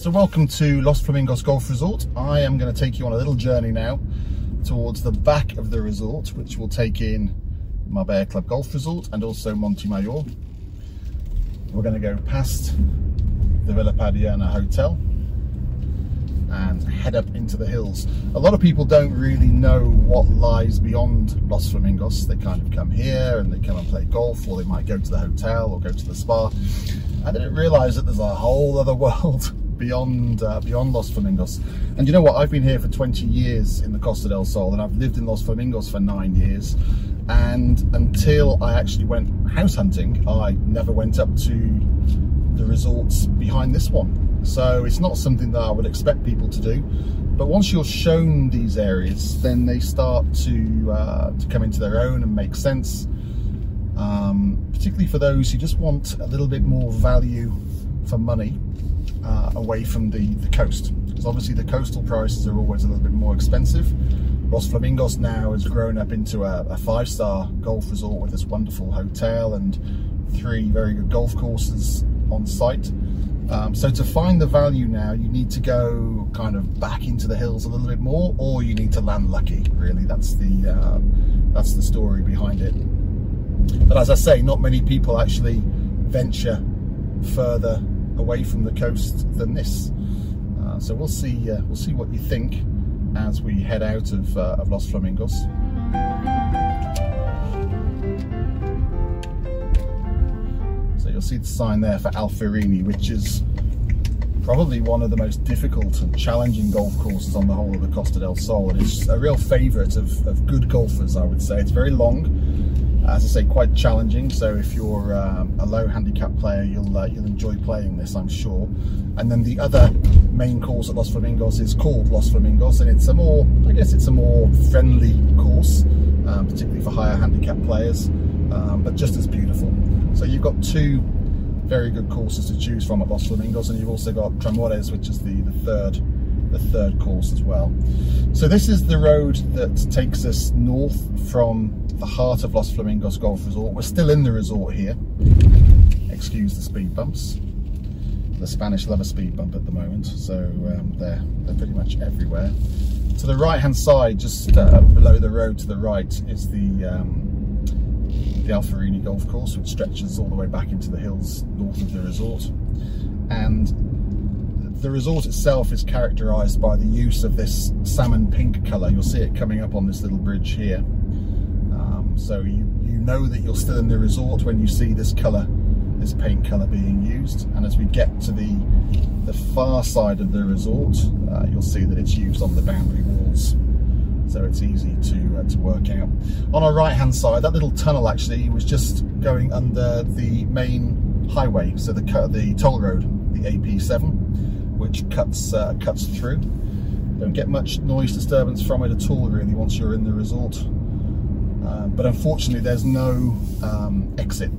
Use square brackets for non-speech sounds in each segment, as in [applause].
So welcome to Los Flamingos Golf Resort. I am going to take you on a little journey now towards the back of the resort, which will take in Marbella Club Golf Resort and also Monte Mayor. We're going to go past the Villa Padierna Hotel and head up into the hills. A lot of people don't really know what lies beyond Los Flamingos. They kind of come here and they come and play golf or they might go to the hotel or go to the spa. I didn't realise that there's a whole other [laughs] world beyond uh, beyond Los Flamingos. And you know what? I've been here for 20 years in the Costa del Sol, and I've lived in Los Flamingos for nine years. And until I actually went house hunting, I never went up to the resorts behind this one. So it's not something that I would expect people to do. But once you're shown these areas, then they start to uh, to come into their own and make sense. Um, particularly for those who just want a little bit more value for money uh, away from the, the coast. Because obviously the coastal prices are always a little bit more expensive. Los Flamingos now has grown up into a, a five-star golf resort with this wonderful hotel and three very good golf courses on site. Um, so to find the value now, you need to go kind of back into the hills a little bit more, or you need to land lucky. Really, that's the uh, that's the story behind it. But as I say, not many people actually venture further away from the coast than this. Uh, so we'll see uh, we'll see what you think as we head out of, uh, of Los Flamingos. So you'll see the sign there for Alferini, which is probably one of the most difficult and challenging golf courses on the whole of the Costa del Sol. It's a real favourite of, of good golfers, I would say. It's very long, as I say, quite challenging. So if you're um, a low handicap player, you'll uh, you'll enjoy playing this, I'm sure. And then the other main course at Los Flamingos is called Los Flamingos, and it's a more, I guess, it's a more friendly course, um, particularly for higher handicap players, um, but just as beautiful. So you've got two very good courses to choose from at Los Flamingos, and you've also got Tramores, which is the the third the third course as well. So this is the road that takes us north from the heart of Los Flamingos Golf Resort. We're still in the resort here. Excuse the speed bumps. The Spanish love a speed bump at the moment, so um, they're, they're pretty much everywhere. To the right hand side, just uh, below the road to the right, is the um, the Alferini Golf Course, which stretches all the way back into the hills north of the resort. And the resort itself is characterised by the use of this salmon pink colour. You'll see it coming up on this little bridge here. Um, so you, you know that you're still in the resort when you see this colour, this paint colour being used. And as we get to the, the far side of the resort, uh, you'll see that it's used on the boundary walls. So it's easy to, uh, to work out. On our right hand side, that little tunnel actually was just going under the main highway, so the, the toll road, the AP7 which cuts uh, cuts through. Don't get much noise disturbance from it at all really once you're in the resort. Uh, but unfortunately there's no um, exit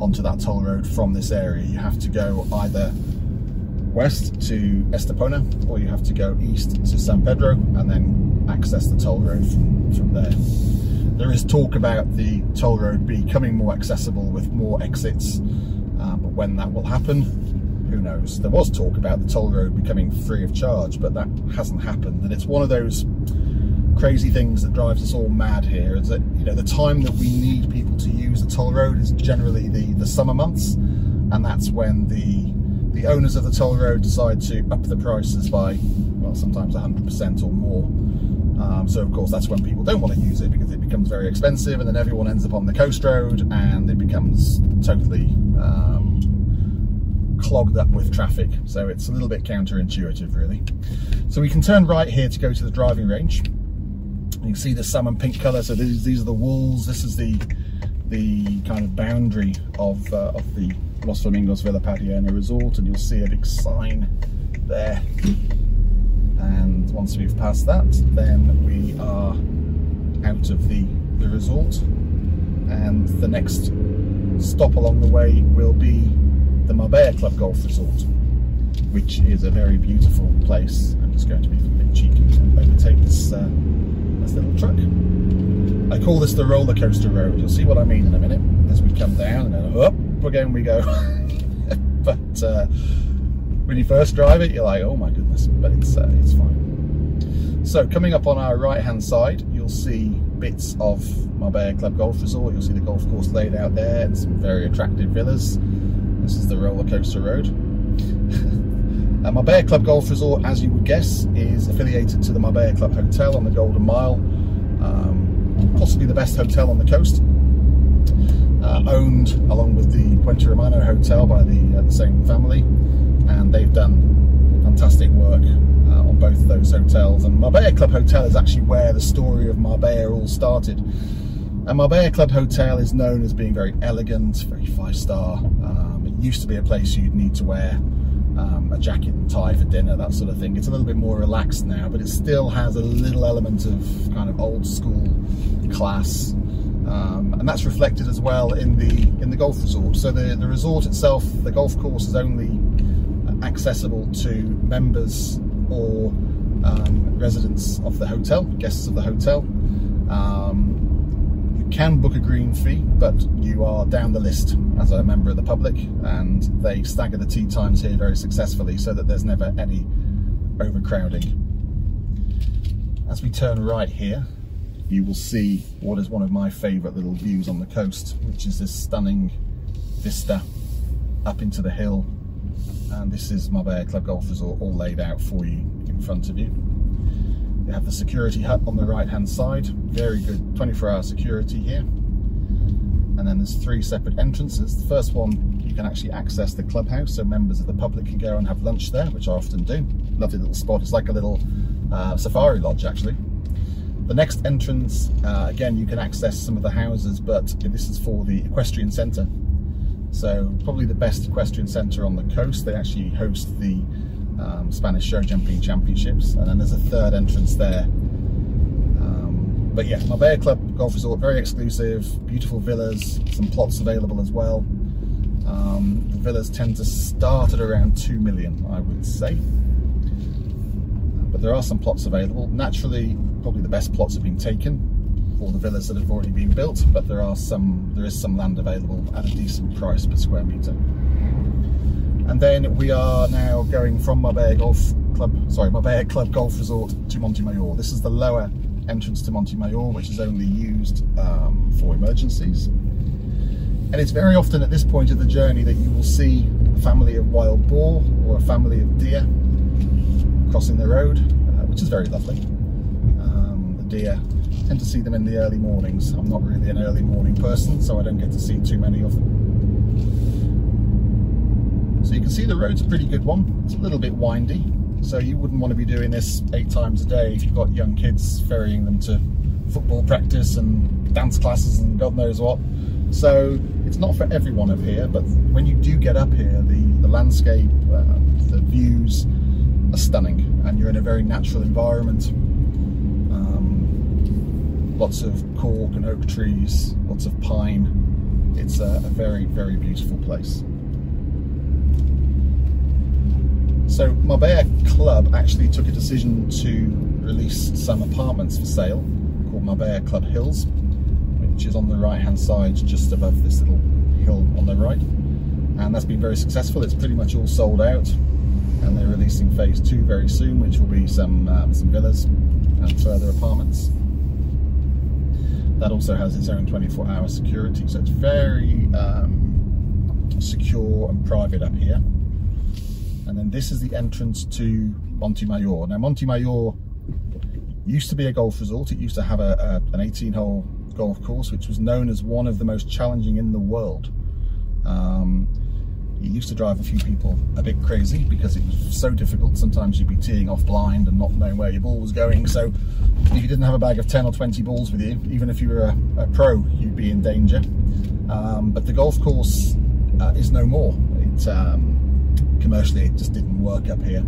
onto that toll road from this area. You have to go either west to Estepona or you have to go east to San Pedro and then access the toll road from, from there. There is talk about the toll road becoming more accessible with more exits, uh, but when that will happen, who knows? There was talk about the toll road becoming free of charge, but that hasn't happened. And it's one of those crazy things that drives us all mad here is that you know the time that we need people to use the toll road is generally the the summer months and that's when the the owners of the toll road decide to up the prices by well sometimes 100% or more um, so of course that's when people don't want to use it because it becomes very expensive and then everyone ends up on the coast road and it becomes totally um, clogged up with traffic. So it's a little bit counterintuitive really. So we can turn right here to go to the driving range. You can see the salmon pink colour. So these, these are the walls. This is the the kind of boundary of, uh, of the Los Flamingos Villa Padierna Resort and you'll see a big sign there. And once we've passed that, then we are out of the, the resort. And the next stop along the way will be the Marbella Club Golf Resort, which is a very beautiful place. I'm just going to be a bit cheeky and overtake this, uh, this little truck. I call this the roller coaster road. You'll see what I mean in a minute as we come down and then up again we go. [laughs] but uh, when you first drive it, you're like, oh my goodness, but it's uh, it's fine. So coming up on our right hand side, you'll see bits of Marbella Club Golf Resort. You'll see the golf course laid out there and some very attractive villas. This is the roller coaster road. [laughs] uh, Marbella Club Golf Resort, as you would guess, is affiliated to the Marbella Club Hotel on the Golden Mile. Um, possibly the best hotel on the coast. Uh, owned along with the Puente Romano Hotel by the, uh, the same family and they've done fantastic work uh, on both of those hotels. And Marbella Club Hotel is actually where the story of Marbella all started. And Marbella Club Hotel is known as being very elegant, very five star. Um, used to be a place you'd need to wear um, a jacket and tie for dinner, that sort of thing. It's a little bit more relaxed now, but it still has a little element of kind of old school class. Um, and that's reflected as well in the in the golf resort. So the, the resort itself, the golf course is only accessible to members or um, residents of the hotel, guests of the hotel. Um, can book a green fee, but you are down the list as a member of the public, and they stagger the tee times here very successfully so that there's never any overcrowding. As we turn right here, you will see what is one of my favourite little views on the coast, which is this stunning vista up into the hill and this is Marbella Club Golf Resort all laid out for you in front of you. You have the security hut on the right hand side, very good 24 hour security here. And then there's three separate entrances. The first one, you can actually access the clubhouse, so members of the public can go and have lunch there, which I often do. Lovely little spot, it's like a little uh, safari lodge actually. The next entrance, uh, again, you can access some of the houses, but this is for the equestrian centre. So probably the best equestrian centre on the coast. They actually host the um, Spanish show jumping championships, and then there's a third entrance there. Um, but yeah, Marbella Club Golf Resort, very exclusive, beautiful villas, some plots available as well. Um, the villas tend to start at around 2 million, I would say. But there are some plots available. Naturally, probably the best plots have been taken all the villas that have already been built, but there are some there is some land available at a decent price per square meter. And then we are now going from Marbella Golf Club, sorry, Marbella Club Golf Resort to Montemayor. This is the lower entrance to Montemayor, which is only used um, for emergencies. And it's very often at this point of the journey that you will see a family of wild boar or a family of deer crossing the road, uh, which is very lovely. Um, the deer tend to see them in the early mornings. I'm not really an early morning person, so I don't get to see too many of them. Can see the road's a pretty good one. It's a little bit windy, so you wouldn't want to be doing this eight times a day if you've got young kids ferrying them to football practice and dance classes and God knows what. So it's not for everyone up here, but when you do get up here, the, the landscape, uh, the views are stunning and you're in a very natural environment lots of cork and oak trees, lots of pine. It's a, a very, very beautiful place. So Marbella Club actually took a decision to release some apartments for sale called Marbella Club Hills, which is on the right hand side just above this little hill on the right. And that's been very successful. It's pretty much all sold out and they're releasing phase two very soon, which will be some, um, some villas and further apartments. That also has its own 24 hour security, so it's very um, secure and private up here. And then this is the entrance to Montemayor. Now Montemayor used to be a golf resort. It used to have a, a, an 18 hole golf course, which was known as one of the most challenging in the world. Um, it used to drive a few people a bit crazy because it was so difficult. Sometimes you'd be teeing off blind and not knowing where your ball was going. So if you didn't have a bag of 10 or 20 balls with you, even if you were a, a pro, you'd be in danger. Um, but the golf course uh, is no more. It um, commercially it just didn't work up here.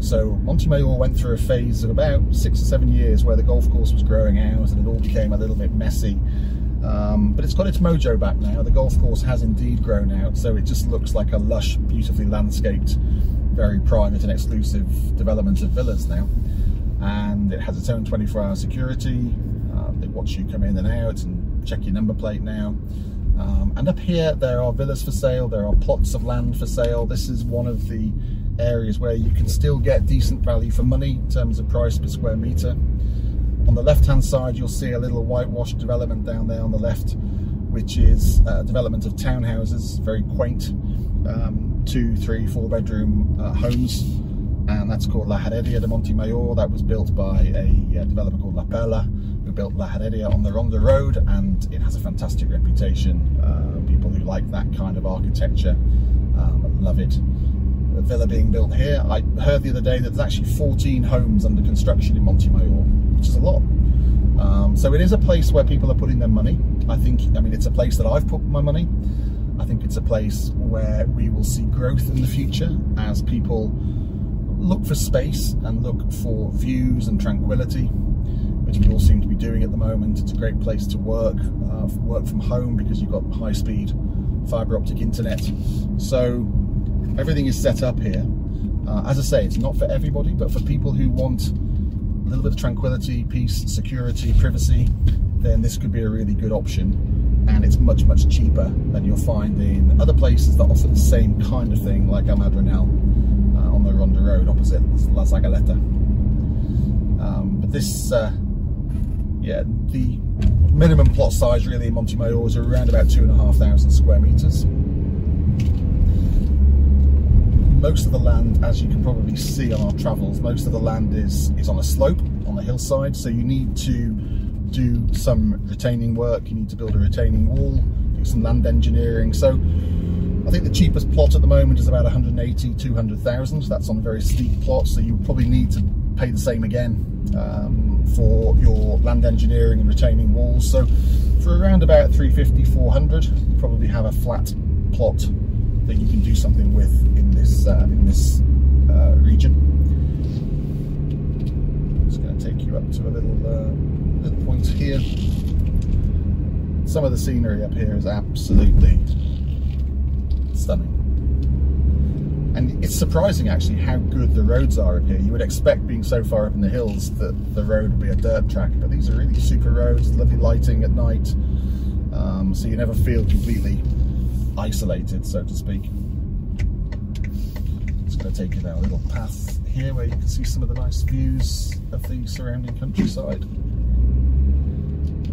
So Montemayor went through a phase of about six or seven years where the golf course was growing out and it all became a little bit messy. Um, but it's got its mojo back now. The golf course has indeed grown out, so it just looks like a lush, beautifully landscaped, very private and exclusive development of villas now. And it has its own 24 hour security. Um, they watch you come in and out and check your number plate now. Um, and up here, there are villas for sale, there are plots of land for sale. This is one of the areas where you can still get decent value for money in terms of price per square metre. On the left hand side you'll see a little whitewashed development down there on the left which is a development of townhouses, very quaint, um, two, three, four bedroom uh, homes and that's called La Heredia de Montemayor. That was built by a, a developer called La Perla who built La Heredia on the Ronda Road and it has a fantastic reputation. Uh, people who like that kind of architecture um, love it the villa being built here. I heard the other day that there's actually 14 homes under construction in Montemayor, which is a lot. Um, so it is a place where people are putting their money. I think, I mean, it's a place that I've put my money. I think it's a place where we will see growth in the future as people look for space and look for views and tranquility, which we all seem to be doing at the moment. It's a great place to work, uh, work from home because you've got high speed fiber optic internet. So everything is set up here. Uh, as I say, it's not for everybody, but for people who want a little bit of tranquility, peace, security, privacy, then this could be a really good option. And it's much, much cheaper than you'll find in other places that offer the same kind of thing, like El Madroñal uh, on the Ronda Road opposite La Zagaleta. Um, but this, uh, yeah, the minimum plot size really in Montemayor is around about two and a half thousand square meters most of the land, as you can probably see on our travels, most of the land is, is on a slope, on a hillside, so you need to do some retaining work, you need to build a retaining wall, do some land engineering. So I think the cheapest plot at the moment is about 180, 200,000. That's on a very steep plot, so you probably need to pay the same again um, for your land engineering and retaining walls. So for around about 350, 400, you probably have a flat plot that you can do something with in this uh, in this uh, region. Just going to take you up to a little uh, little point here. Some of the scenery up here is absolutely stunning. And it's surprising actually how good the roads are up here. You would expect being so far up in the hills that the road would be a dirt track, but these are really super roads, lovely lighting at night. Um, so you never feel completely isolated, so to speak. Just going to take you down a little path here where you can see some of the nice views of the surrounding countryside.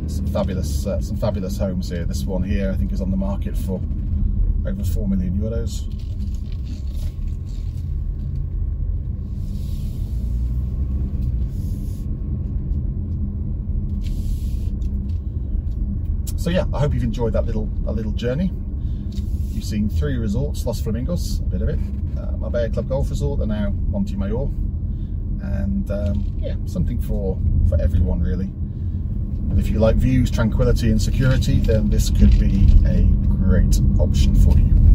Some fabulous, uh, some fabulous homes here. This one here, I think, is on the market for over four million euros. So yeah, I hope you've enjoyed that little a little journey. You've seen three resorts, Los Flamingos, a bit of it, uh, Marbella Club Golf Resort, and now Montemayor. And um, yeah, something for, for everyone really. if you like views, tranquility and security, then this could be a great option for you.